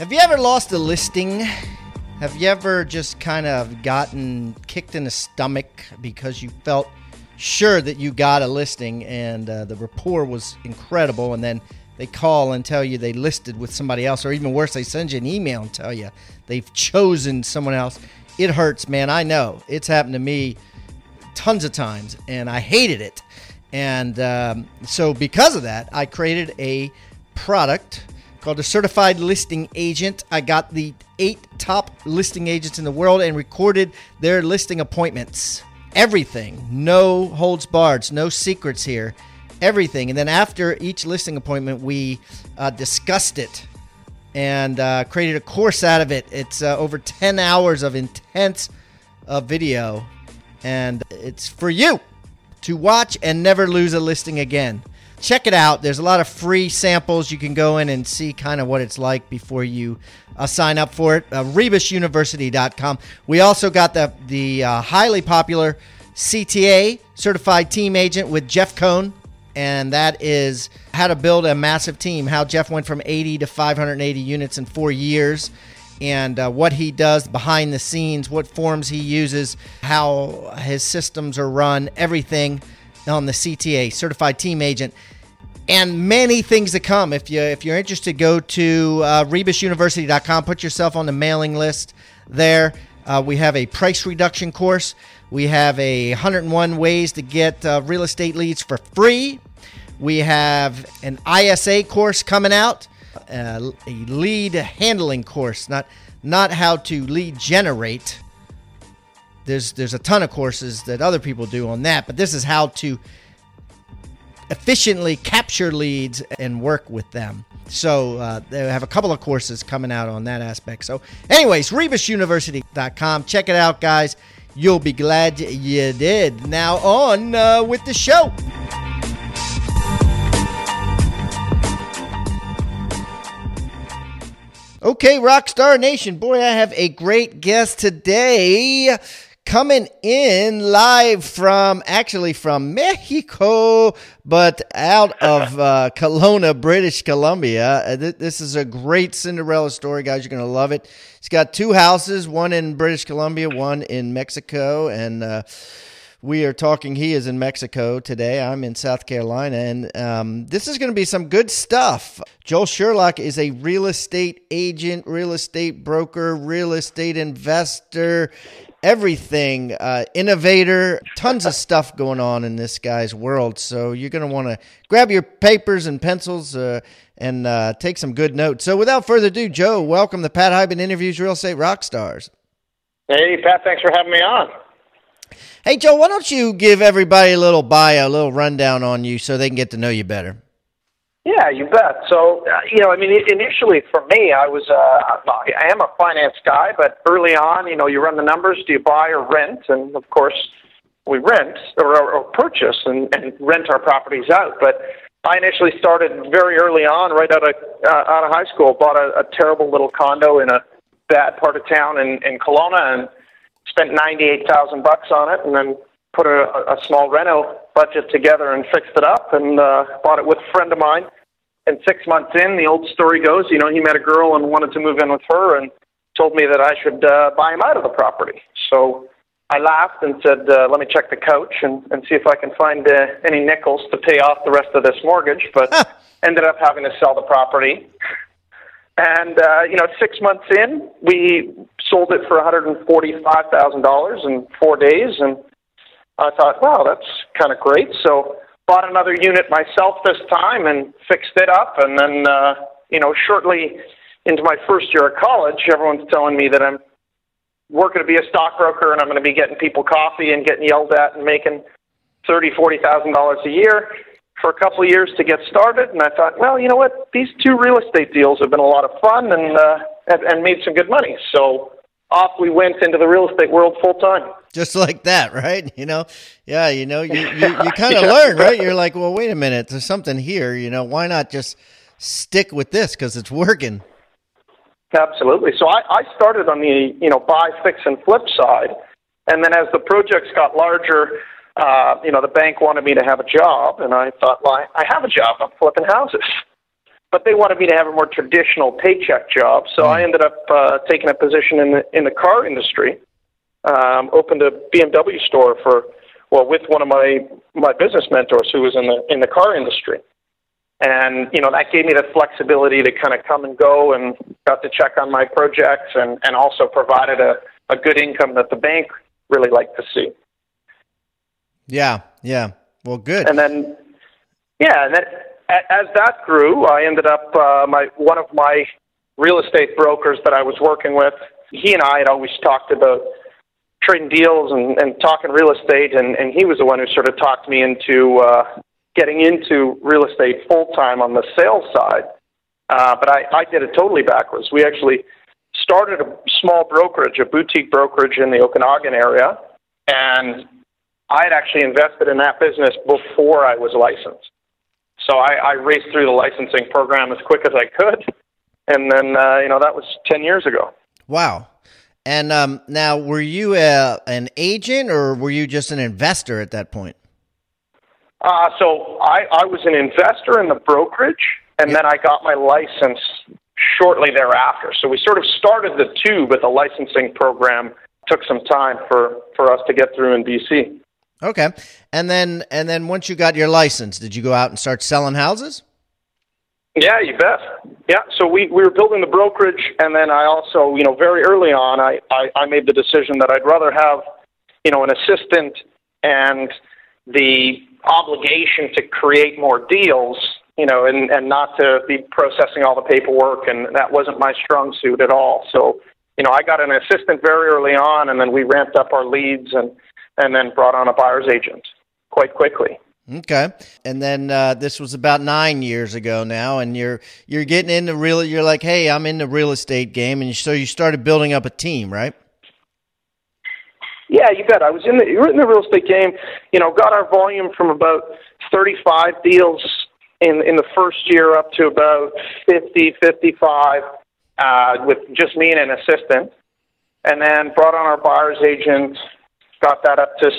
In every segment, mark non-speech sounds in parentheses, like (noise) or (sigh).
Have you ever lost a listing? Have you ever just kind of gotten kicked in the stomach because you felt sure that you got a listing and uh, the rapport was incredible, and then they call and tell you they listed with somebody else, or even worse, they send you an email and tell you they've chosen someone else? It hurts, man. I know. It's happened to me tons of times, and I hated it. And um, so, because of that, I created a product called a certified listing agent. I got the eight top listing agents in the world and recorded their listing appointments. Everything, no holds barred, no secrets here. Everything. And then after each listing appointment, we uh, discussed it and uh, created a course out of it. It's uh, over 10 hours of intense uh, video, and it's for you to watch and never lose a listing again check it out. There's a lot of free samples. You can go in and see kind of what it's like before you uh, sign up for it. Uh, RebusUniversity.com. We also got the the uh, highly popular CTA Certified Team Agent with Jeff Cohn, and that is how to build a massive team. How Jeff went from 80 to 580 units in four years. And uh, what he does behind the scenes, what forms he uses, how his systems are run, everything on the CTA, Certified Team Agent, and many things to come. If you if you're interested, go to uh, rebusuniversity.com. Put yourself on the mailing list there. Uh, we have a price reduction course. We have a 101 ways to get uh, real estate leads for free. We have an ISA course coming out, uh, a lead handling course, not not how to lead generate there's there's a ton of courses that other people do on that, but this is how to efficiently capture leads and work with them. So uh, they have a couple of courses coming out on that aspect. So, anyways, RebusUniversity.com. Check it out, guys. You'll be glad you did. Now on uh, with the show. Okay, Rockstar Nation. Boy, I have a great guest today coming in live from actually from Mexico, but out of (laughs) uh, Kelowna, British Columbia. Uh, this is a great Cinderella story, guys. You're going to love it. He's got two houses, one in British Columbia, one in Mexico, and. Uh, we are talking. He is in Mexico today. I'm in South Carolina, and um, this is going to be some good stuff. Joel Sherlock is a real estate agent, real estate broker, real estate investor everything, uh, innovator, tons of stuff going on in this guy's world. So you're going to want to grab your papers and pencils uh, and uh, take some good notes. So without further ado, Joe, welcome to Pat Hiban Interviews Real Estate Rock Stars. Hey, Pat, thanks for having me on. Hey, Joe, why don't you give everybody a little bio, a little rundown on you so they can get to know you better? Yeah, you bet. So, uh, you know, I mean, initially for me, I was, uh, I am a finance guy, but early on, you know, you run the numbers. Do you buy or rent? And of course, we rent or, or purchase and, and rent our properties out. But I initially started very early on, right out of uh, out of high school. Bought a, a terrible little condo in a bad part of town in in Kelowna, and spent ninety eight thousand bucks on it, and then put a, a small reno budget together and fixed it up and uh, bought it with a friend of mine. And six months in, the old story goes, you know, he met a girl and wanted to move in with her and told me that I should uh, buy him out of the property. So I laughed and said, uh, let me check the couch and, and see if I can find uh, any nickels to pay off the rest of this mortgage. But (laughs) ended up having to sell the property. And, uh, you know, six months in, we sold it for $145,000 in four days. And I thought, wow, that's kind of great. So bought another unit myself this time and fixed it up. And then, uh, you know, shortly into my first year of college, everyone's telling me that I'm working to be a stockbroker and I'm going to be getting people coffee and getting yelled at and making thirty, forty thousand dollars a year. for a couple of years to get started, and I thought, well, you know what? These two real estate deals have been a lot of fun and uh, and, and made some good money. So off we went into the real estate world full time. Just like that, right? You know, yeah, you know, you you, (laughs) you kind of yeah. learn, right? You're like, well, wait a minute, there's something here. You know, why not just stick with this because it's working? Absolutely. So I, I started on the you know buy, fix, and flip side, and then as the projects got larger, uh, you know the bank wanted me to have a job, and I thought, well, I, I have a job. I'm flipping houses, but they wanted me to have a more traditional paycheck job. So I ended up uh, taking a position in the in the car industry. Um, opened a BMW store for well with one of my my business mentors who was in the in the car industry and you know that gave me the flexibility to kind of come and go and got to check on my projects and and also provided a a good income that the bank really liked to see yeah yeah well good and then yeah and then as that grew i ended up uh my one of my real estate brokers that i was working with he and i had always talked about trading deals and, and talking real estate and, and he was the one who sort of talked me into uh getting into real estate full time on the sales side. Uh, but I, I did it totally backwards. We actually started a small brokerage, a boutique brokerage in the Okanagan area, and I had actually invested in that business before I was licensed. So I, I raced through the licensing program as quick as I could, and then uh, you know that was ten years ago. Wow. And um, now, were you a, an agent or were you just an investor at that point? Uh, so I, I was an investor in the brokerage, and then I got my license shortly thereafter. So we sort of started the two, but the licensing program took some time for, for us to get through in BC. Okay, and then and then once you got your license, did you go out and start selling houses? Yeah, you bet. Yeah, so we, we were building the brokerage, and then I also, you know, very early on, I, I, I made the decision that I'd rather have, you know, an assistant and the obligation to create more deals, you know, and, and not to be processing all the paperwork, and that wasn't my strong suit at all. So, you know, I got an assistant very early on, and then we ramped up our leads, and and then brought on a buyer's agent quite quickly. Okay, and then uh, this was about nine years ago now, and you're you're getting into real. You're like, hey, I'm in the real estate game, and so you started building up a team, right? Yeah, you bet. I was in the you were in the real estate game. You know, got our volume from about 35 deals in in the first year up to about 50, 55 uh, with just me and an assistant, and then brought on our buyer's agent, got that up to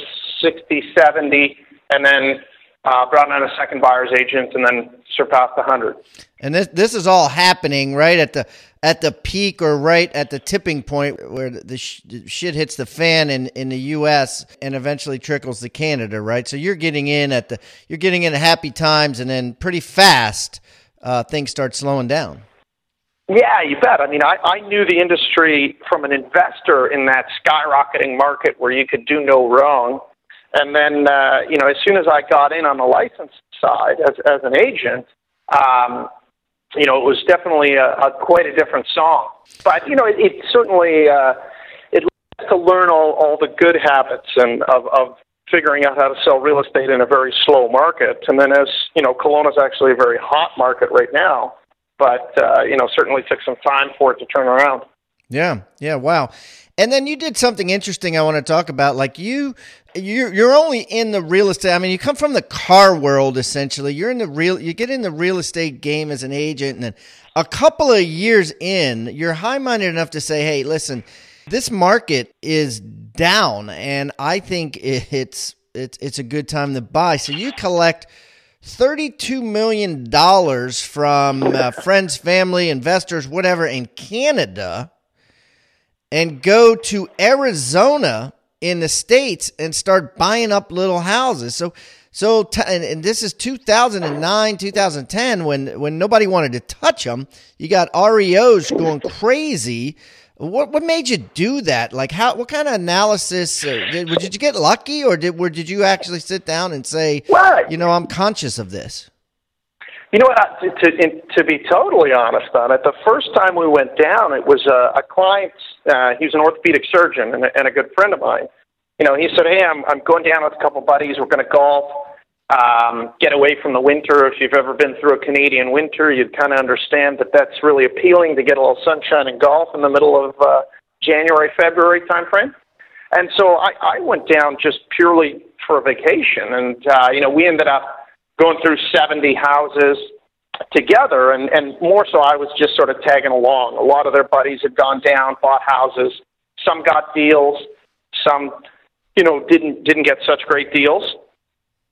60, 70, and then uh, brought on a second buyer's agent, and then surpassed 100. And this this is all happening right at the at the peak or right at the tipping point where the, sh- shit hits the fan in, in the U.S. and eventually trickles to Canada, right? So you're getting in at the you're getting in happy times, and then pretty fast uh, things start slowing down. Yeah, you bet. I mean, I, I knew the industry from an investor in that skyrocketing market where you could do no wrong. And then, uh, you know, as soon as I got in on the license side as, as an agent, um, you know, it was definitely a, a quite a different song. But you know, it, it certainly uh, it led to learn all all the good habits and of of figuring out how to sell real estate in a very slow market. And then, as you know, Kelowna is actually a very hot market right now. But uh, you know, certainly took some time for it to turn around. Yeah, yeah, wow. And then you did something interesting I want to talk about. Like you, you're you're only in the real estate. I mean, you come from the car world essentially. You're in the real. You get in the real estate game as an agent, and then a couple of years in, you're high minded enough to say, "Hey, listen, this market is down, and I think it's it's it's a good time to buy." So you collect. $32 million from uh, friends, family, investors, whatever in Canada and go to Arizona in the states and start buying up little houses. So so t- and, and, this is 2009, 2010 when when nobody wanted to touch them. You got REOs going crazy. What what made you do that? Like how what kind of analysis uh, did, did you get lucky or did where did you actually sit down and say, you know, I'm conscious of this? You know what? To, to, to be totally honest on it, the first time we went down, it was a, a client. Uh, he was an orthopedic surgeon and a, and a good friend of mine. You know, he said, "Hey, I'm I'm going down with a couple buddies. We're going to golf. Um, get away from the winter. If you've ever been through a Canadian winter, you'd kind of understand that that's really appealing to get a little sunshine and golf in the middle of uh, January, February timeframe. And so I, I went down just purely for a vacation, and uh, you know we ended up going through 70 houses together, and and more so I was just sort of tagging along. A lot of their buddies had gone down, bought houses. Some got deals, some you know didn't didn't get such great deals.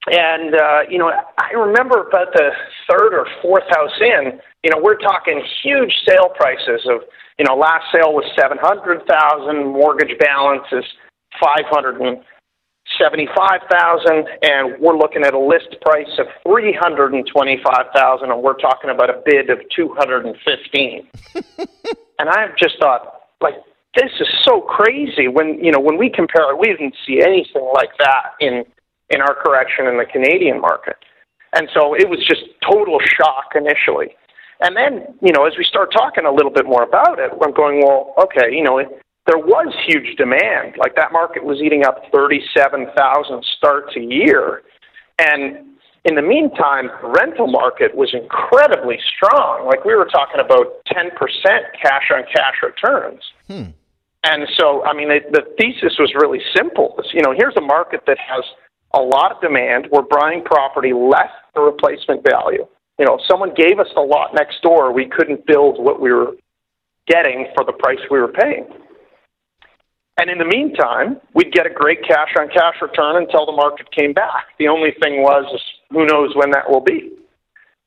And uh, you know, I remember about the third or fourth house in, you know, we're talking huge sale prices of, you know, last sale was seven hundred thousand, mortgage balance is five hundred and seventy-five thousand, and we're looking at a list price of three hundred and twenty-five thousand, and we're talking about a bid of two hundred and fifteen. (laughs) and I just thought, like, this is so crazy. When you know, when we compare it, we didn't see anything like that in in our correction in the Canadian market. And so it was just total shock initially. And then, you know, as we start talking a little bit more about it, I'm going, well, okay, you know, it, there was huge demand. Like that market was eating up 37,000 starts a year. And in the meantime, the rental market was incredibly strong. Like we were talking about 10% cash on cash returns. Hmm. And so, I mean, it, the thesis was really simple. You know, here's a market that has a lot of demand. We're buying property less the replacement value. You know, if someone gave us the lot next door, we couldn't build what we were getting for the price we were paying. And in the meantime, we'd get a great cash on cash return until the market came back. The only thing was, who knows when that will be.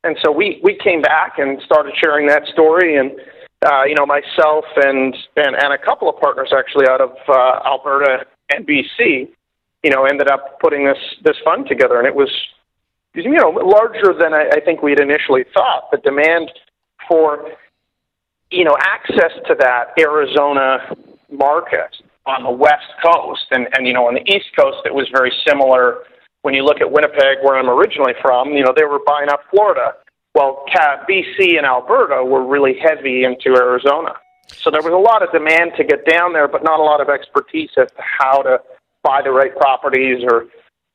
And so we, we came back and started sharing that story. And, uh, you know, myself and, and, and a couple of partners actually out of uh, Alberta and BC you know, ended up putting this this fund together, and it was, you know, larger than I, I think we had initially thought. The demand for, you know, access to that Arizona market on the west coast, and and you know, on the east coast, it was very similar. When you look at Winnipeg, where I'm originally from, you know, they were buying up Florida. Well, BC and Alberta were really heavy into Arizona. So there was a lot of demand to get down there, but not a lot of expertise as to how to buy the right properties or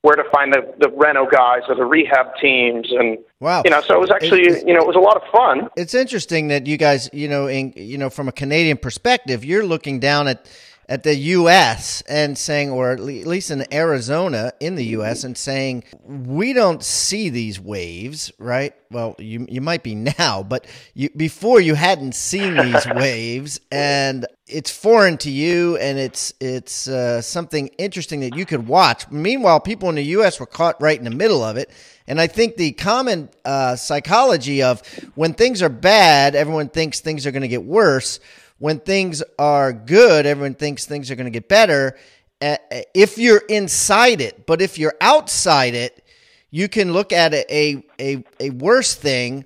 where to find the, the reno guys or the rehab teams and wow you know so it was actually it's, you know it was a lot of fun it's interesting that you guys you know in you know from a canadian perspective you're looking down at at the U.S. and saying, or at least in Arizona in the U.S. and saying, we don't see these waves, right? Well, you you might be now, but you, before you hadn't seen these (laughs) waves, and it's foreign to you, and it's it's uh, something interesting that you could watch. Meanwhile, people in the U.S. were caught right in the middle of it. And I think the common uh, psychology of when things are bad, everyone thinks things are going to get worse when things are good, everyone thinks things are going to get better. Uh, if you're inside it, but if you're outside it, you can look at a a a worse thing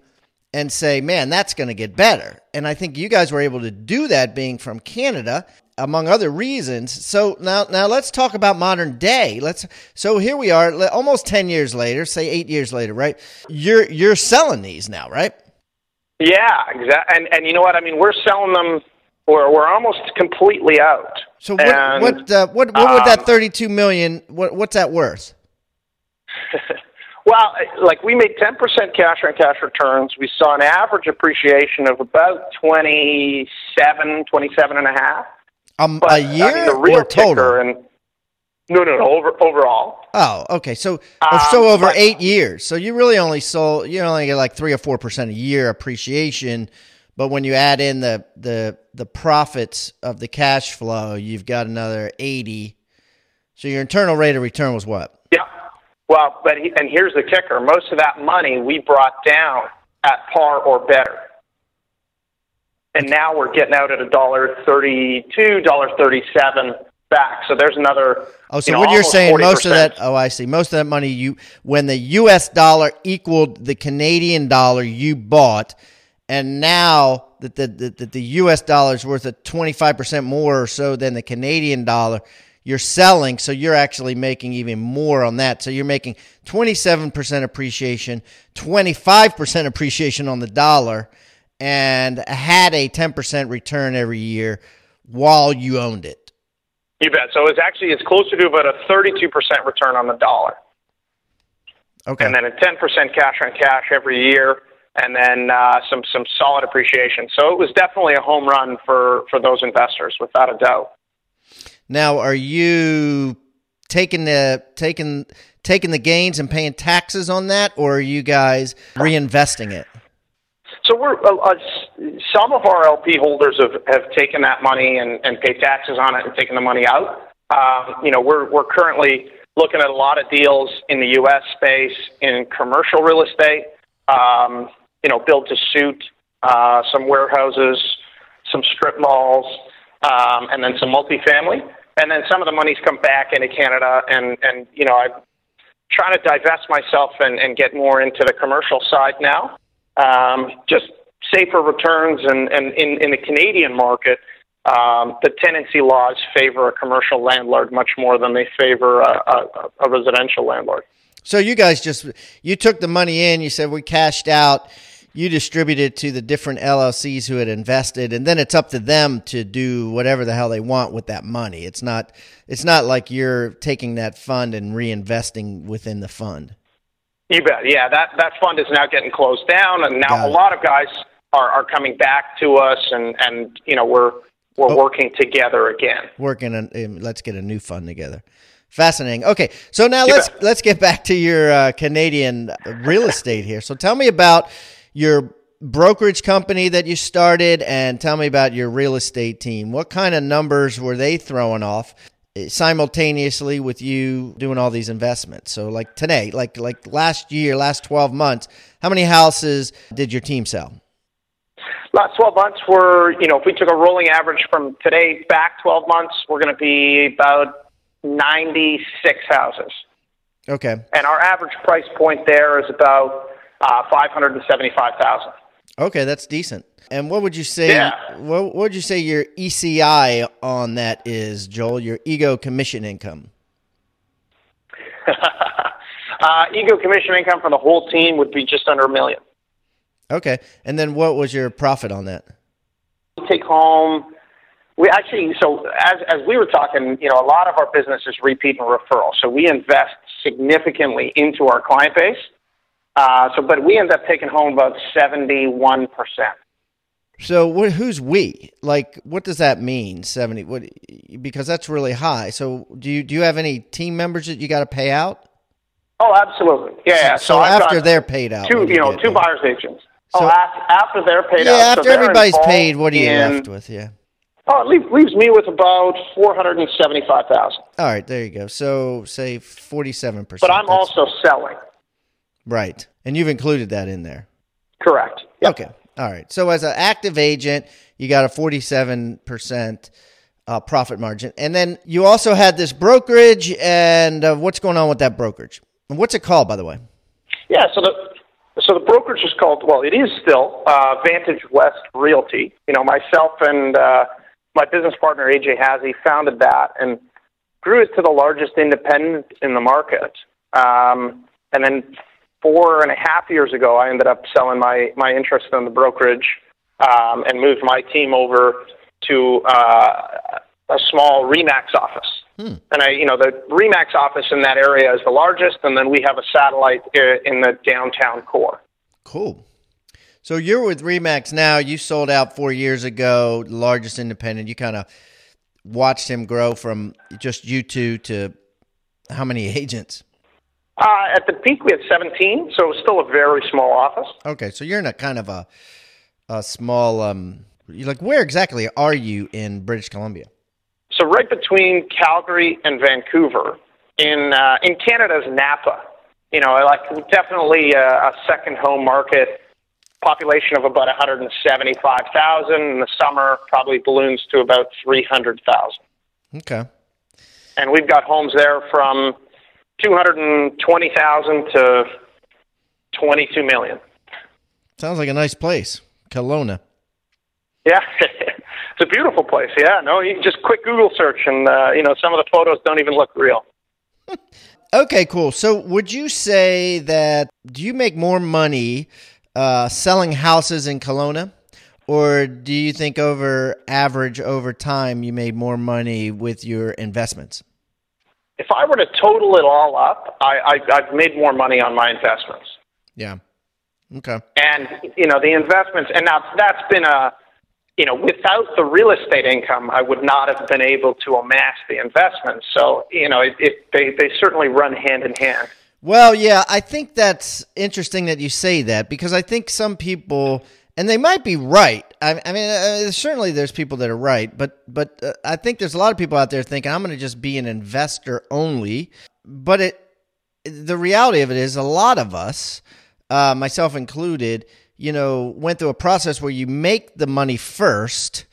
and say, "Man, that's going to get better." And I think you guys were able to do that, being from Canada, among other reasons. So now now let's talk about modern day. Let's so here we are, almost ten years later, say eight years later, right? You're you're selling these now, right? Yeah, exactly. And and you know what? I mean, we're selling them we're we're almost completely out. So what and, what uh, what what would that um, thirty two million? What what's that worth? Well, like we made ten percent cash on cash returns. We saw an average appreciation of about 27, 27 and a half. Um, but, a year I mean, the real or total? And, no, no, no. Over overall. Oh, okay. So um, so over but, eight years. So you really only sold. You only get like three or four percent a year appreciation but when you add in the the the profits of the cash flow, you've got another eighty. So your internal rate of return was what? Well, but he, and here's the kicker: most of that money we brought down at par or better, and now we're getting out at a dollar thirty-two, dollar thirty-seven back. So there's another. Oh, so you know, what you're saying, 40%. most of that? Oh, I see. Most of that money you, when the U.S. dollar equaled the Canadian dollar, you bought and now that the, the, the U.S. dollar is worth a 25% more or so than the Canadian dollar, you're selling, so you're actually making even more on that. So you're making 27% appreciation, 25% appreciation on the dollar, and had a 10% return every year while you owned it. You bet. So it's actually it's closer to about a 32% return on the dollar. Okay. and then a 10% cash on cash every year, and then uh, some some solid appreciation. So it was definitely a home run for for those investors, without a doubt. Now, are you taking the taking taking the gains and paying taxes on that, or are you guys reinvesting it? So we're uh, uh, some of our LP holders have, have taken that money and, and paid taxes on it and taken the money out. Um, you know, we're we're currently looking at a lot of deals in the U.S. space in commercial real estate. Um, you know, build to suit, uh, some warehouses, some strip malls, um, and then some multifamily. And then some of the money's come back into Canada, and and you know, I'm trying to divest myself and, and get more into the commercial side now. Um, just safer returns, and, and in, in the Canadian market, um, the tenancy laws favor a commercial landlord much more than they favor a, a, a residential landlord. So you guys just you took the money in. You said we cashed out. You distribute it to the different LLCs who had invested, and then it's up to them to do whatever the hell they want with that money. It's not it's not like you're taking that fund and reinvesting within the fund. You bet. Yeah, that that fund is now getting closed down, and now Got a it. lot of guys are, are coming back to us, and and you know we're we're Oh. working together again. Working on um, let's get a new fund together. Fascinating. Okay, so now You let's bet. let's get back to your uh, Canadian real estate here. So tell me about your brokerage company that you started, and tell me about your real estate team. What kind of numbers were they throwing off eh, simultaneously with you doing all these investments? So like today, like like last year, last twelve months, how many houses did your team sell? Last 12 months, we're, you know, if we took a rolling average from today back 12 months, we're going to be about 96 houses. Okay, And our average price point there is about uh, 575000 Okay, that's decent. And what would you say? Yeah. What, what would you say your ECI on that is, Joel? Your ego commission income. (laughs) uh, Ego commission income for the whole team would be just under a million. Okay, and then what was your profit on that? Take home. We actually, so as as we were talking, you know, a lot of our business is repeat and referral. So we invest significantly into our client base. Uh, so, but we end up taking home about seventy one percent. So, what, who's we? Like, what does that mean? Seventy? What? Because that's really high. So, do you do you have any team members that you got to pay out? Oh, absolutely. Yeah. yeah. So, I've after they're paid out, two, do you know, two buyers agents. So- oh, after, after they're paid Yeah, out. So after they're everybody's paid, what are you in- left with? Yeah. Oh, it leaves, leaves me with about four hundred and seventy five thousand. All right, there you go. So, say forty-seven percent. But I'm also selling. Right, and you've included that in there. Correct. Yep. Okay. All right. So as an active agent, you got a 47% uh, profit margin. And then you also had this brokerage and uh, what's going on with that brokerage? And what's it called, by the way? Yeah, so the so the brokerage is called well, it is still uh, Vantage West Realty. You know, myself and uh, my business partner AJ Hazy founded that and grew it to the largest independent in the market. Um, and then four and a half years ago, I ended up selling my my interest in the brokerage um, and moved my team over to uh, a small Remax office. And I, you know, the Remax office in that area is the largest, and then we have a satellite uh, in the downtown core. Cool. So you're with Remax now. You sold out four years ago, largest independent. You kind of watched him grow from just you two to how many (laughs) agents? Uh, at the peak, we had 17, so it was still a very small office. Okay, so you're in a kind of a a small um. You're like, where exactly are you in British Columbia? So right between Calgary and Vancouver, in uh, in Canada's Napa, you know, like definitely a, a second home market. Population of about 175,000. In the summer, probably balloons to about 300,000. Okay. and we've got homes there from 220,000 to 22 million. Sounds like a nice place, Kelowna. Yeah, (laughs) it's a beautiful place. Yeah, no, you can just quick Google search, and uh, you know some of the photos don't even look real. (laughs) Okay, cool. So, would you say that do you make more money uh, selling houses in Kelowna, or do you think over average over time you made more money with your investments? If I were to total it all up, I, I I've made more money on my investments. Yeah. Okay. And you know the investments, and now that's been a you know, without the real estate income, I would not have been able to amass the investments. So, you know, it, it, they, they certainly run hand in hand. Well, yeah, I think that's interesting that you say that because I think some people, and they might be right. I, I mean, uh, certainly there's people that are right, but but uh, I think there's a lot of people out there thinking I'm going to just be an investor only. But it, the reality of it is, a lot of us, uh, myself included, you know, went through a process where you make the money first,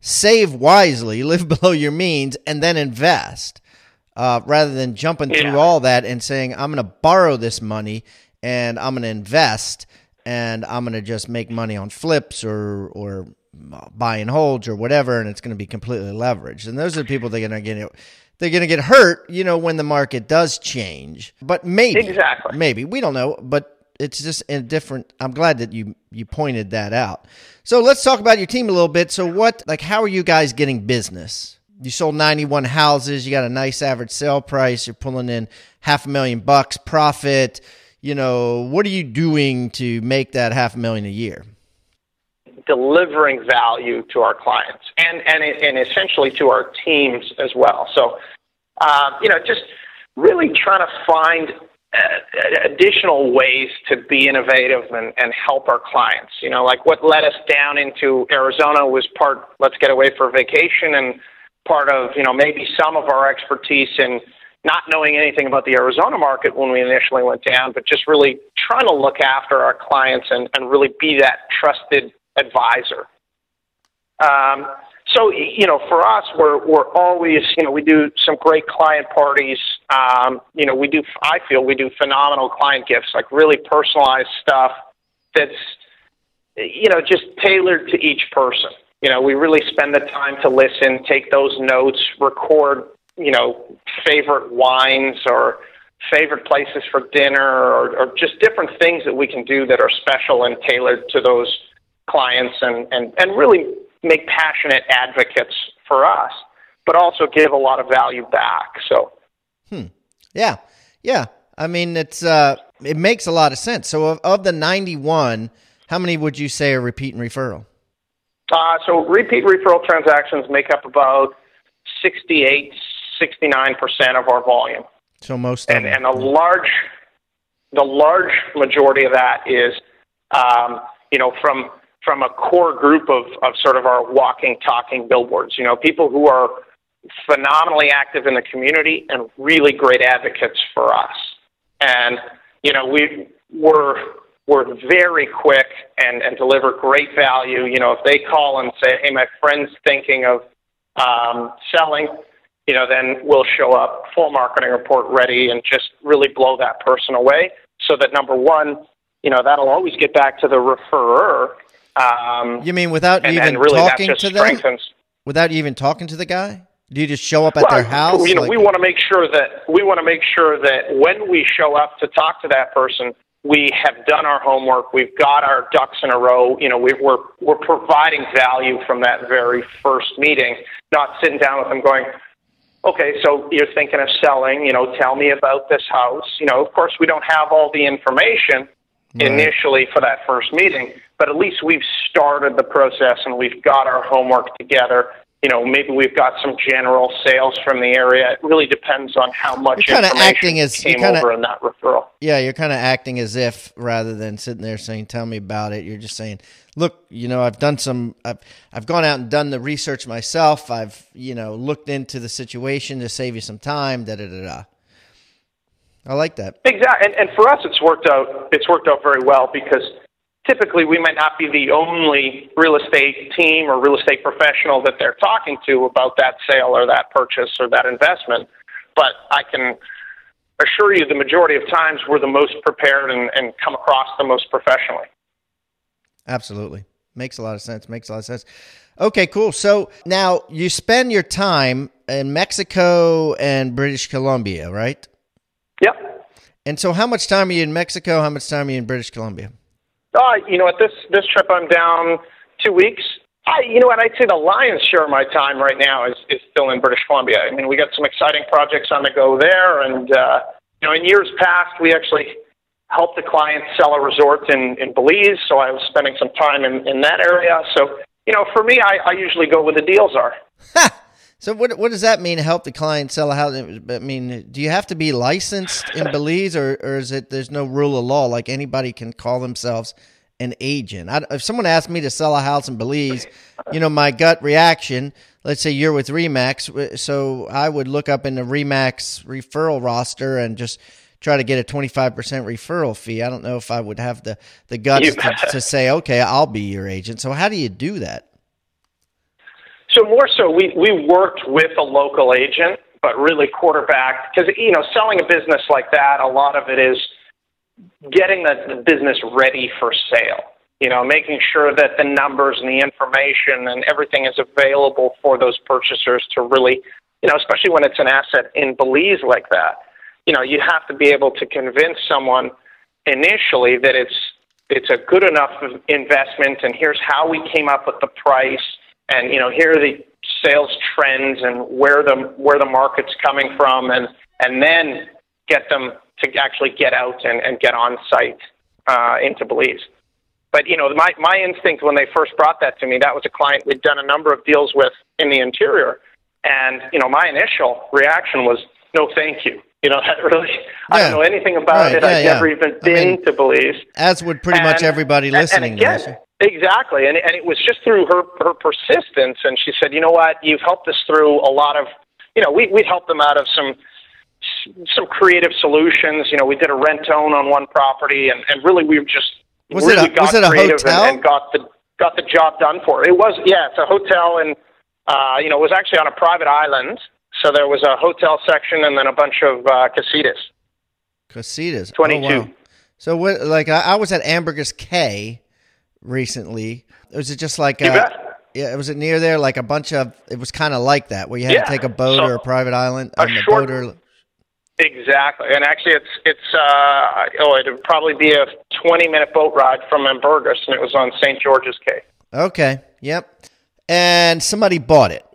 save wisely, (laughs) live below your means, and then invest uh, rather than jumping yeah. through all that and saying, I'm going to borrow this money and I'm going to invest and I'm going to just make money on flips or, or buy and holds or whatever, and it's going to be completely leveraged. And those are the people that are going to get they're going to get hurt, you know, when the market does change. But maybe, exactly, maybe we don't know. But it's just a different. I'm glad that you you pointed that out. So let's talk about your team a little bit. So what, like, how are you guys getting business? You sold 91 houses. You got a nice average sale price. You're pulling in half a million bucks profit. You know, what are you doing to make that half a million a year? Delivering value to our clients and and and essentially to our teams as well. So, uh, you know, just really trying to find uh, additional ways to be innovative and, and help our clients. You know, like what led us down into Arizona was part let's get away for vacation and part of, you know, maybe some of our expertise in not knowing anything about the Arizona market when we initially went down, but just really trying to look after our clients and, and really be that trusted advisor. Um, so you know, for us, we're we're always you know we do some great client parties. Um, you know, we do. I feel we do phenomenal client gifts, like really personalized stuff that's you know just tailored to each person. You know, we really spend the time to listen, take those notes, record you know favorite wines or favorite places for dinner or, or just different things that we can do that are special and tailored to those clients and, and, and really make passionate advocates for us, but also give a lot of value back. So, hmm. yeah, yeah. I mean, it's uh, it makes a lot of sense. So, of, of the ninety-one, how many would you say are repeat and referral? Uh, so, repeat referral transactions make up about 68, 69 percent of our volume. So most and and a large, the large majority of that is, um, you know, from from a core group of, of sort of our walking, talking billboards. You know, people who are phenomenally active in the community and really great advocates for us. And, you know, we, we're, we're very quick and, and deliver great value. You know, if they call and say, hey, my friend's thinking of um, selling, you know, then we'll show up, full marketing report ready, and just really blow that person away so that number one, you know, that'll always get back to the referrer um, you mean without and, even and really talking to them? Without even talking to the guy? Do you just show up at well, their house? You know, like, we want to make sure that we want to make sure that when we show up to talk to that person, we have done our homework. We've got our ducks in a row. You know, we, we're we're providing value from that very first meeting, not sitting down with them going, okay, so you're thinking of selling. You know, tell me about this house. You know, of course, we don't have all the information right. initially for that first meeting, but at least we've started the process and we've got our homework together. You know, maybe we've got some general sales from the area. It really depends on how much you're information acting as, came kinda, over in that referral. Yeah, you're kind of acting as if rather than sitting there saying, "Tell me about it." You're just saying, "Look, you know, I've done some. I've, I've gone out and done the research myself. I've, you know, looked into the situation to save you some time." Da da da da. I like that. Exactly, and, and for us, it's worked out. It's worked out very well because typically we might not be the only real estate team or real estate professional that they're talking to about that sale or that purchase or that investment. But I can assure you the majority of times we're the most prepared and, and come across the most professionally. Absolutely. Makes a lot of sense. Makes a lot of sense. Okay, cool. So now you spend your time in Mexico and British Columbia, right? Yep. And so how much time are you in Mexico? How much time are you in British Columbia? Uh, you know, at this this trip, I'm down two weeks. I, you know what? I'd say the lion's share of my time right now is, is still in British Columbia. I mean, we got some exciting projects on the go there, and uh, you know, in years past, we actually helped a client sell a resort in, in Belize, so I was spending some time in, in that area. So, you know, for me, I, I usually go where the deals are. (laughs) so, what what does that mean? To help the client sell a house? I mean, do you have to be licensed in (laughs) Belize, or, or is it there's no rule of law? Like anybody can call themselves an agent. I, if someone asked me to sell a house in Belize, you know, my gut reaction, let's say you're with Remax, uh, so I would look up in the Remax referral roster and just try to get a 25% referral fee. I don't know if I would have the, the guts to, to, say, okay, I'll be your agent. So how do you do that? So more so, we, we worked with a local agent, but really quarterback, because, you know, selling a business like that, a lot of it is – getting the, the business ready for sale. You know, making sure that the numbers and the information and everything is available for those purchasers to really, you know, especially when it's an asset in Belize like that. You know, you have to be able to convince someone initially that it's it's a good enough investment and here's how we came up with the price and you know here are the sales trends and where the where the market's coming from and and then get them to actually get out and, and get on site uh, into Belize. But you know, my my instinct when they first brought that to me, that was a client we'd done a number of deals with in the interior, and you know, my initial reaction was no, thank you. You know, (laughs) that really, yeah. I don't know anything about right. it. Yeah, I've yeah. never even been I mean, to Belize. As would pretty and, much everybody listening. And again, exactly, and and it was just through her her persistence, and she said, you know what, you've helped us through a lot of, you know, we we helped them out of some some creative solutions. You know, we did a rent own on one property, and, and really we just was really it a, got was it a creative hotel? And, and got the got the job done for. It was yeah, it's a hotel, and uh, you know, it was actually on a private island. So there was a hotel section and then a bunch of uh, casitas. Casitas, twenty-two. Oh, wow. So what? Like I, I was at Ambergris Caye recently. Was it just like? Uh, yeah, was it near there? Like a bunch of. It was kind of like that, where you had yeah. to take a boat so, or a private island. A short, boat or, Exactly, and actually, it's it's uh, oh, it'd probably be a twenty minute boat ride from Ambergris, and it was on St. George's Caye. Okay, yep, and somebody bought it.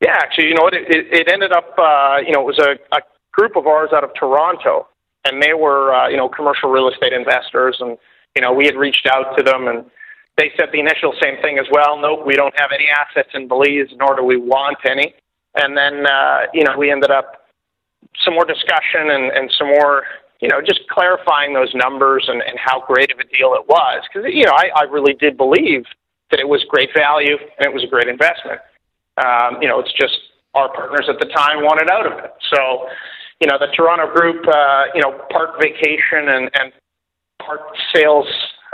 Yeah, actually, you know what? It, it, it ended up, uh, you know, it was a, a group of ours out of Toronto, and they were, uh, you know, commercial real estate investors, and you know, we had reached out to them, and they said the initial same thing as well. Nope, we don't have any assets in Belize, nor do we want any. And then, uh, you know, we ended up some more discussion and, and some more, you know, just clarifying those numbers and, and how great of a deal it was. Because, you know, I, I really did believe that it was great value and it was a great investment. Um, you know, it's just our partners at the time wanted out of it. So, you know, the Toronto group, uh, you know, part vacation and, and part sales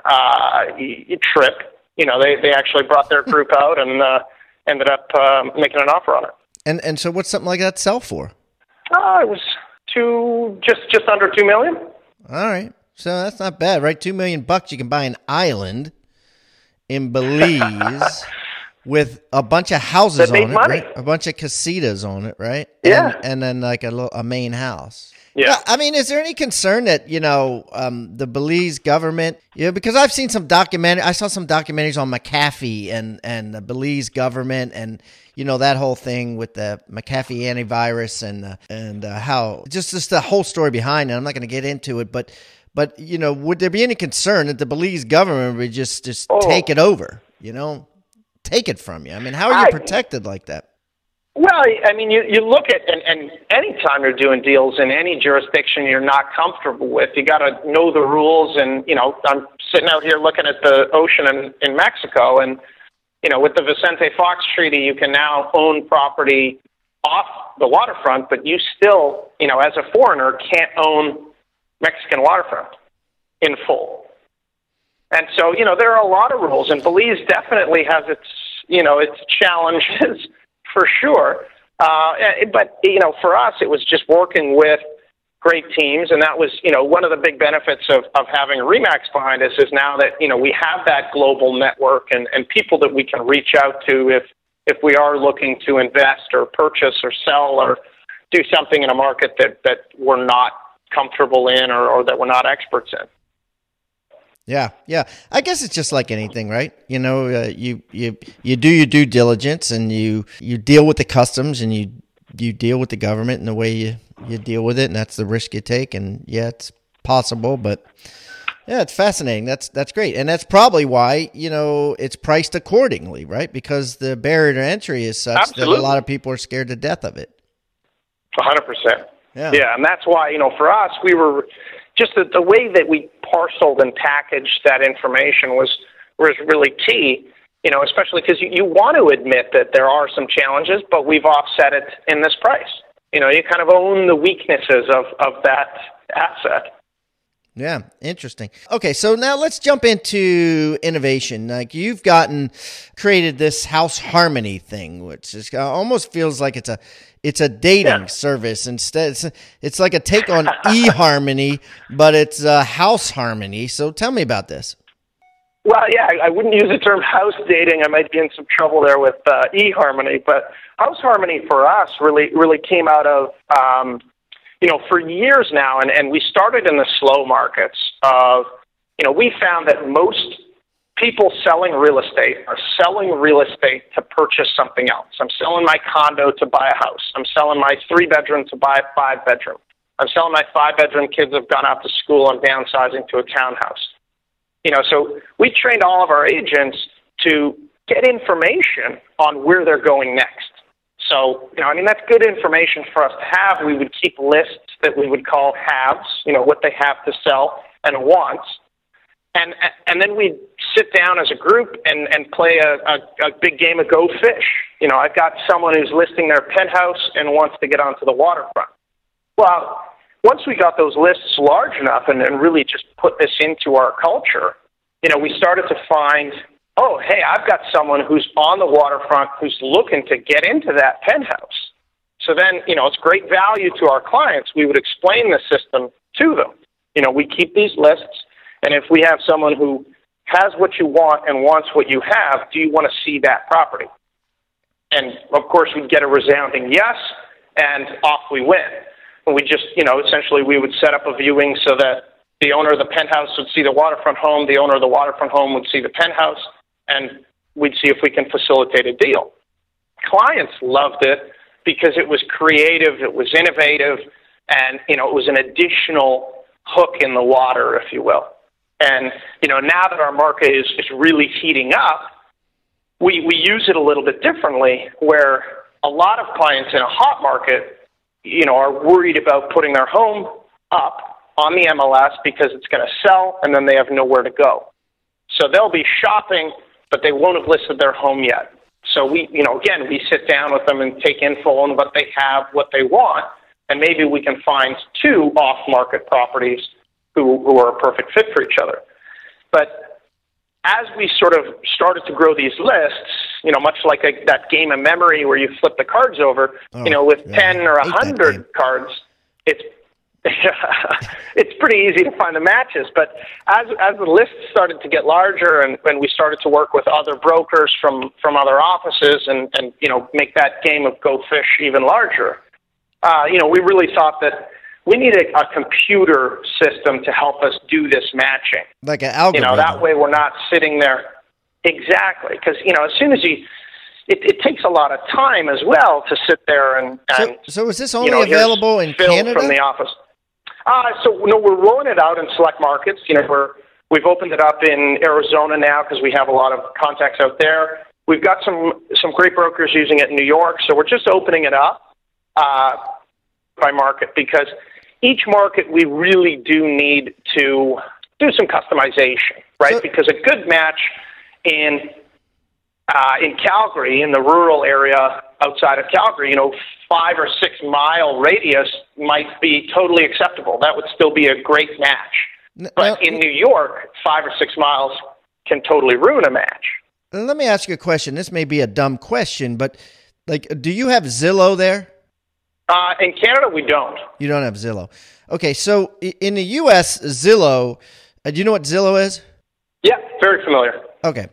uh, trip, you know, they, they actually brought their group (laughs) out and uh, ended up uh, making an offer on it. And and so, what's something like that sell for? Uh, it was two, just just under two million. All right, so that's not bad, right? Two million bucks, you can buy an island in Belize (laughs) with a bunch of houses on it, money. right? A bunch of casitas on it, right? Yeah, and, and then like a, a main house. Yeah. I mean, is there any concern that, you know, um, the Belize government, you know, because I've seen some documentary, I saw some documentaries on McAfee and, and the Belize government and, you know, that whole thing with the McAfee antivirus and, uh, and uh, how just, just the whole story behind it. I'm not going to get into it, but, but, you know, would there be any concern that the Belize government would just, just oh. take it over, you know, take it from you? I mean, how are you protected like that? Well, I mean, you, you look at, and, and anytime you're doing deals in any jurisdiction you're not comfortable with, you got to know the rules. And, you know, I'm sitting out here looking at the ocean in, in Mexico, and, you know, with the Vicente Fox Treaty, you can now own property off the waterfront, but you still, you know, as a foreigner, can't own Mexican waterfront in full. And so, you know, there are a lot of rules, and Belize definitely has its, you know, its challenges (laughs) for sure. Uh, but you know, for us, it was just working with great teams, and that was you know one of the big benefits of of having Remax behind us is now that you know we have that global network and and people that we can reach out to if if we are looking to invest or purchase or sell or do something in a market that that we're not comfortable in or, or that we're not experts in. Yeah, yeah. I guess it's just like anything, right? You know, uh, you you you do your due diligence and you you deal with the customs and you you deal with the government in the way you you deal with it, and that's the risk you take. And yeah, it's possible, but yeah, it's fascinating. That's that's great, and that's probably why you know it's priced accordingly, right? Because the barrier to entry is such Absolutely. that a lot of people are scared to death of it. Hundred percent. Yeah. Yeah, and that's why you know for us we were just the, the way that we parceled and packaged that information was was really key. You know, especially because you, you want to admit that there are some challenges, but we've offset it in this price. You know, you kind of own the weaknesses of of that asset. Yeah, interesting. Okay, so now let's jump into innovation. Like you've gotten created this house harmony thing, which is uh, almost feels like it's a it's a dating Yeah. service instead. It's, it's like a take on eHarmony, (laughs) but it's uh, house harmony. So tell me about this. Well, yeah, I I wouldn't use the term house dating. I might be in some trouble there with uh, eHarmony, but house harmony for us really really came out of um, you know for years now, and and we started in the slow markets of you know we found that most people selling real estate are selling real estate to purchase something else. I'm selling my condo to buy a house. I'm selling my three bedroom to buy a five bedroom. I'm selling my five bedroom. Kids have gone out to school. I'm downsizing to a townhouse you know, so we trained all of our agents to get information on where they're going next. So, you know, I mean, that's good information for us to have. We would keep lists that we would call haves, you know, what they have to sell and wants. And, and then we'd sit down as a group and, and play a, a, a big game of go fish. You know, I've got someone who's listing their penthouse and wants to get onto the waterfront. Well, once we got those lists large enough and, and really just put this into our culture, you know, we started to find, oh, hey, I've got someone who's on the waterfront who's looking to get into that penthouse. So then, you know, it's great value to our clients. We would explain the system to them. You know, we keep these lists, and if we have someone who has what you want and wants what you have, do you want to see that property? And of course, we'd get a resounding yes, and off we went. And we just, you know, essentially we would set up a viewing so that the owner of the penthouse would see the waterfront home, the owner of the waterfront home would see the penthouse, and we'd see if we can facilitate a deal. Clients loved it because it was creative, it was innovative, and you know, it was an additional hook in the water, if you will. And you know, now that our market is, is really heating up, we, we use it a little bit differently where a lot of clients in a hot market, you know, are worried about putting their home up on the MLS because it's going to sell and then they have nowhere to go. So they'll be shopping, but they won't have listed their home yet. So we, you know, again, we sit down with them and take info on what they have, what they want, and maybe we can find two off-market properties who, who are a perfect fit for each other. But as we sort of started to grow these lists, you know, much like a, that game of memory where you flip the cards over, Oh, you know, with yeah. 10 or I hate that 100 cards, it's (laughs) it's pretty easy to find the matches. But as as the list started to get larger, and when we started to work with other brokers from from other offices, and and you know make that game of Go Fish even larger, uh, you know, we really thought that we need a, a computer system to help us do this matching. Like an algorithm. You know, that way we're not sitting there exactly because you know as soon as you. It, it takes a lot of time as well to sit there and, and so, so is this you only know, available in Phil Canada? from the office. Uh, so no, we're rolling it out in select markets. You know, we're we've opened it up in Arizona now because we have a lot of contacts out there. We've got some some great brokers using it in New York, so we're just opening it up uh, by market because each market we really do need to do some customization, right? So- because a good match in uh, in Calgary, in the rural area outside of Calgary, you know, five or six mile radius might be totally acceptable. That would still be a great match. But now- in New York, five or six miles can totally ruin a match. Let me ask you a question. This may be a dumb question, but like, do you have Zillow there? Uh, in Canada, we don't. You don't have Zillow. Okay, so in the U.S., Zillow. Uh, do you know what Zillow is? Yeah, very familiar. Okay,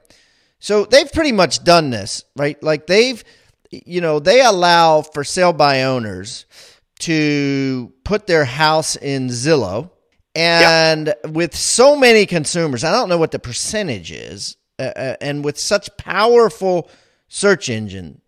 so they've pretty much done this, right? Like they've, you know, they allow for sale by owners to put their house in Zillow, And with so many consumers, I don't know what the percentage is, uh, uh, and with such powerful search engine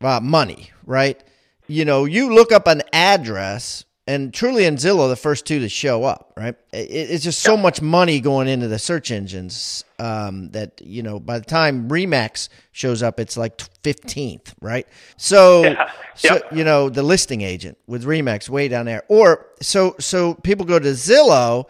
uh, money, right? You know, you look up an address and truly and Zillow the first two to show up, right? It, it's just so much money going into the search engines um, that you know by the time Remax shows up, it's like fifteenth, right? So, Yeah. so you know the listing agent with Remax way down there, or so so people go to Zillow,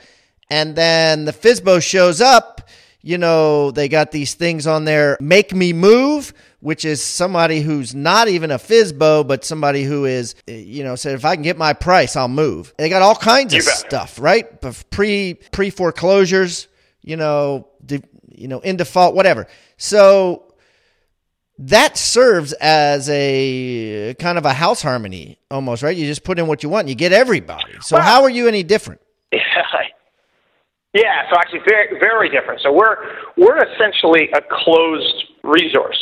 and then the Fizbo shows up. You know they got these things on there, make me move which is somebody who's not even a FISBO, but somebody who is, uh, you know, said if I can get my price, I'll move. They got all kinds You of bet. stuff, right? Pre pre foreclosures, you know, de, you know, in default, whatever. So that serves as a kind of a house harmony almost, right? You just put in what you want, and you get everybody. So Well- how are you any different? (laughs) Yeah, so actually very very different. So we're we're essentially a closed resource.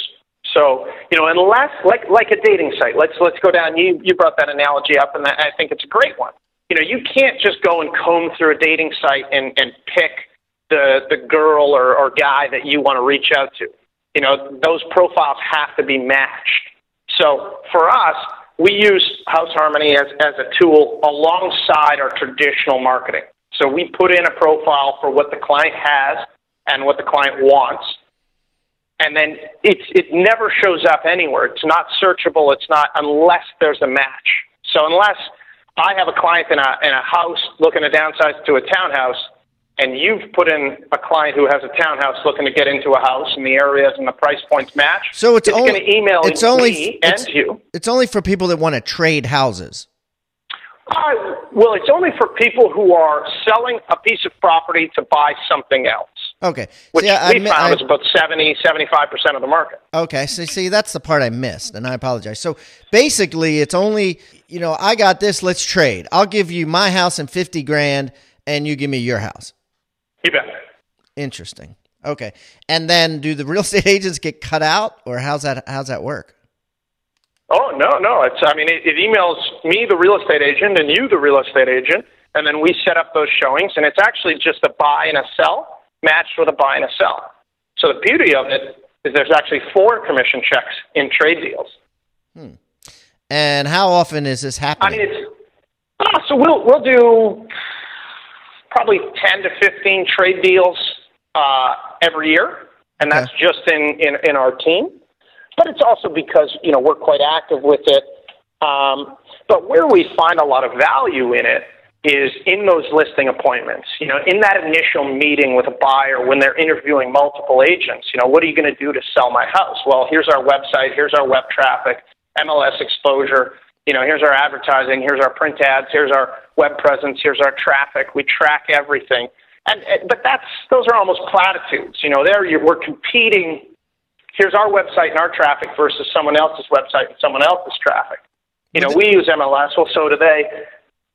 So you know, unless like like a dating site, let's let's go down. You you brought that analogy up, and I think it's a great one. You know, you can't just go and comb through a dating site and and pick the the girl or, or guy that you want to reach out to. You know, those profiles have to be matched. So for us, we use House Harmony as, as a tool alongside our traditional marketing. So we put in a profile for what the client has and what the client wants. And then it's, it never shows up anywhere. It's not searchable. It's not unless there's a match. So unless I have a client in a, in a house looking to downsize to a townhouse, and you've put in a client who has a townhouse looking to get into a house and the areas and the price points match, So it's, only going to email it's me only and you. it's only for people that want to trade houses. Uh, well, it's only for people who are selling a piece of property to buy something else, Okay. which See, I- I we mi- found I- is about 70, 75% of the market. Okay, so see, that's the part I missed, and I apologize. So basically, it's only you know I got this. Let's trade. I'll give you my house and fifty grand, and you give me your house. You bet. Interesting. Okay, and then do the real (laughs) estate agents get cut out, or how's that? How's that work? Oh, no, no. It's, I mean, it, it emails me, the real estate agent, and you, the real estate agent, and then we set up those showings, and it's actually just a buy and a sell matched with a buy and a sell. So the beauty of it is there's actually four commission checks in trade deals. And how often is this happening? I mean, it's ah, so we'll we'll do probably ten to fifteen trade deals uh, every year, and that's just in, in in our team. But it's also because you know we're quite active with it. Um, but where we find a lot of value in it is in those listing appointments. You know, in that initial meeting with a buyer when they're interviewing multiple agents. You know, what are you going to do to sell my house? Well, here's our website. Here's our web traffic, MLS exposure. You know, here's our advertising. Here's our print ads. Here's our web presence. Here's our traffic. We track everything. And but that's those are almost platitudes. You know, there you're, we're competing. Here's our website and our traffic versus someone else's website and someone else's traffic. You know, we use MLS. Well, so do they.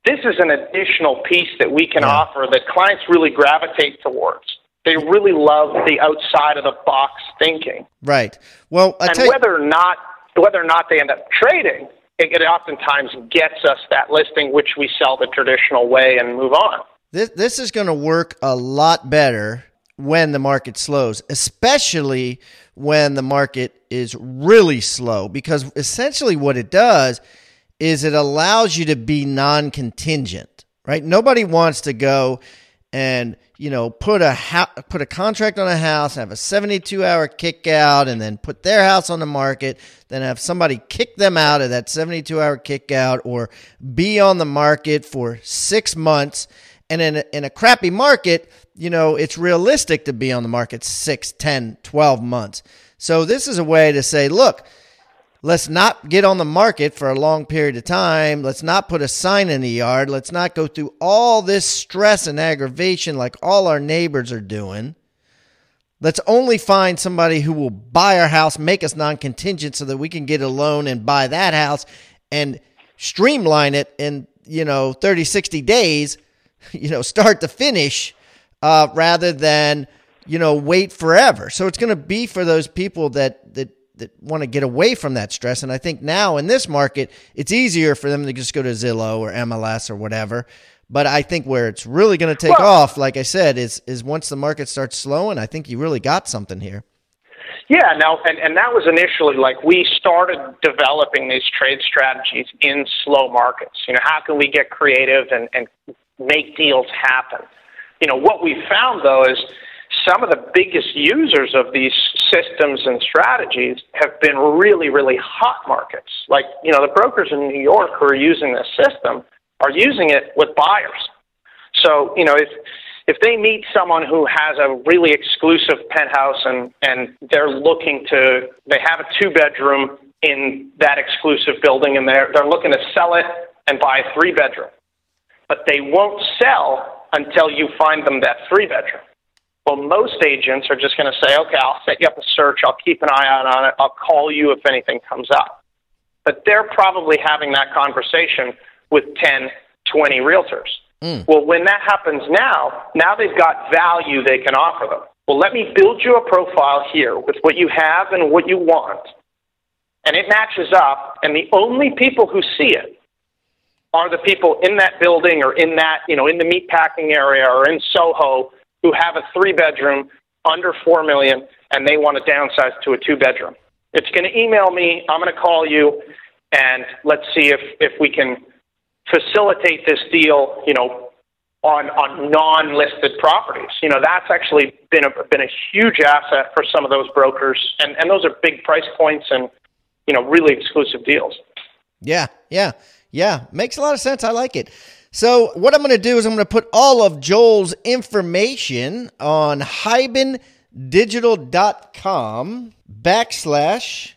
This is an additional piece that we can Yeah. offer that clients really gravitate towards. They really love the outside of the box thinking, right. Well, I and whether or not whether or not they end up trading, it, it oftentimes gets us that listing, which we sell the traditional way and move on. this this is going to work a lot better when the market slows, especially when the market is really slow, because essentially what it does is it allows you to be non-contingent, right? Nobody wants to go and you know put a put a contract on a house, have a 72 hour kick out, and then put their house on the market, then have somebody kick them out of that 72 hour kick out, or be on the market for six months. And in a, in a crappy market, you know, it's realistic to be on the market six, 10, 12 months. So this is a way to say, look, let's not get on the market for a long period of time. Let's not put a sign in the yard. Let's not go through all this stress and aggravation like all our neighbors are doing. Let's only find somebody who will buy our house, make us non contingent so that we can get a loan and buy that house and streamline it in, you know, 30, 60 days, (laughs) you know, start to finish, uh, rather than, you know, wait forever. So it's going to be for those people that, that, that want to get away from that stress. And I think now in this market, it's easier for them to just go to Zillow or MLS or whatever. But I think where it's really going to take Well- off, like I said, is is once the market starts slowing. I think you really got something here. Yeah, now, and, and that was initially like we started developing these trade strategies in slow markets. You know, how can we get creative and, and make deals happen? You know, what we found though is some of the biggest users of these systems and strategies have been really, really hot markets. Like, you know, the brokers in New York who are using this system are using it with buyers. So, you know, if if they meet someone who has a really exclusive penthouse and and they're looking to they have a two bedroom in that exclusive building and they're they're looking to sell it and buy a three bedroom. But they won't sell until you find them that three bedroom. Well, most agents are just going to say, "Okay, I'll set you up a search. I'll keep an eye out on it. I'll call you if anything comes up." But they're probably having that conversation with 10, 20 realtors. Hmm. Well, when that happens now, now they've got value they can offer them. Well, let me build you a profile here with what you have and what you want. And it matches up, and the only people who see it are the people in that building or in that, you know, in the meatpacking area or in Soho who have a three bedroom under four million and they want to downsize to a two bedroom. It's going to email me, I'm going to call you, and let's see if, if we can facilitate this deal, you know, on, on non-listed properties. You know, that's actually been a, been a huge asset for some of those brokers, and, and those are big price points and, you know, really exclusive deals. Yeah, yeah, yeah. Makes a lot of sense. I like it. So, what I'm going to do is I'm going to put all of Joel's information on hibandigital.com backslash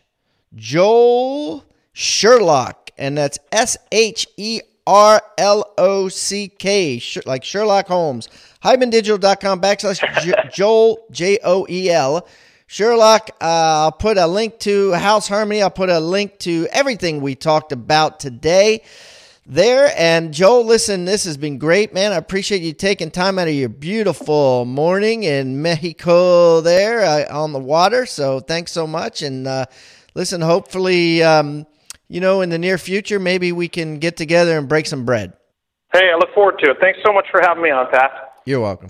Joel Sherlock. And that's S H E R L O C K, like Sherlock Holmes. hibandigital.com backslash Joel, J O E L. Sherlock, uh, I'll put a link to House Harmony. I'll put a link to everything we talked about today there. And Joel, listen, this has been great, man. I appreciate you taking time out of your beautiful morning in Mexico there uh, on the water. So thanks so much. And uh, listen, hopefully, um, you know, in the near future, maybe we can get together and break some bread. Hey, I look forward to it. Thanks so much for having me on, Pat. You're welcome.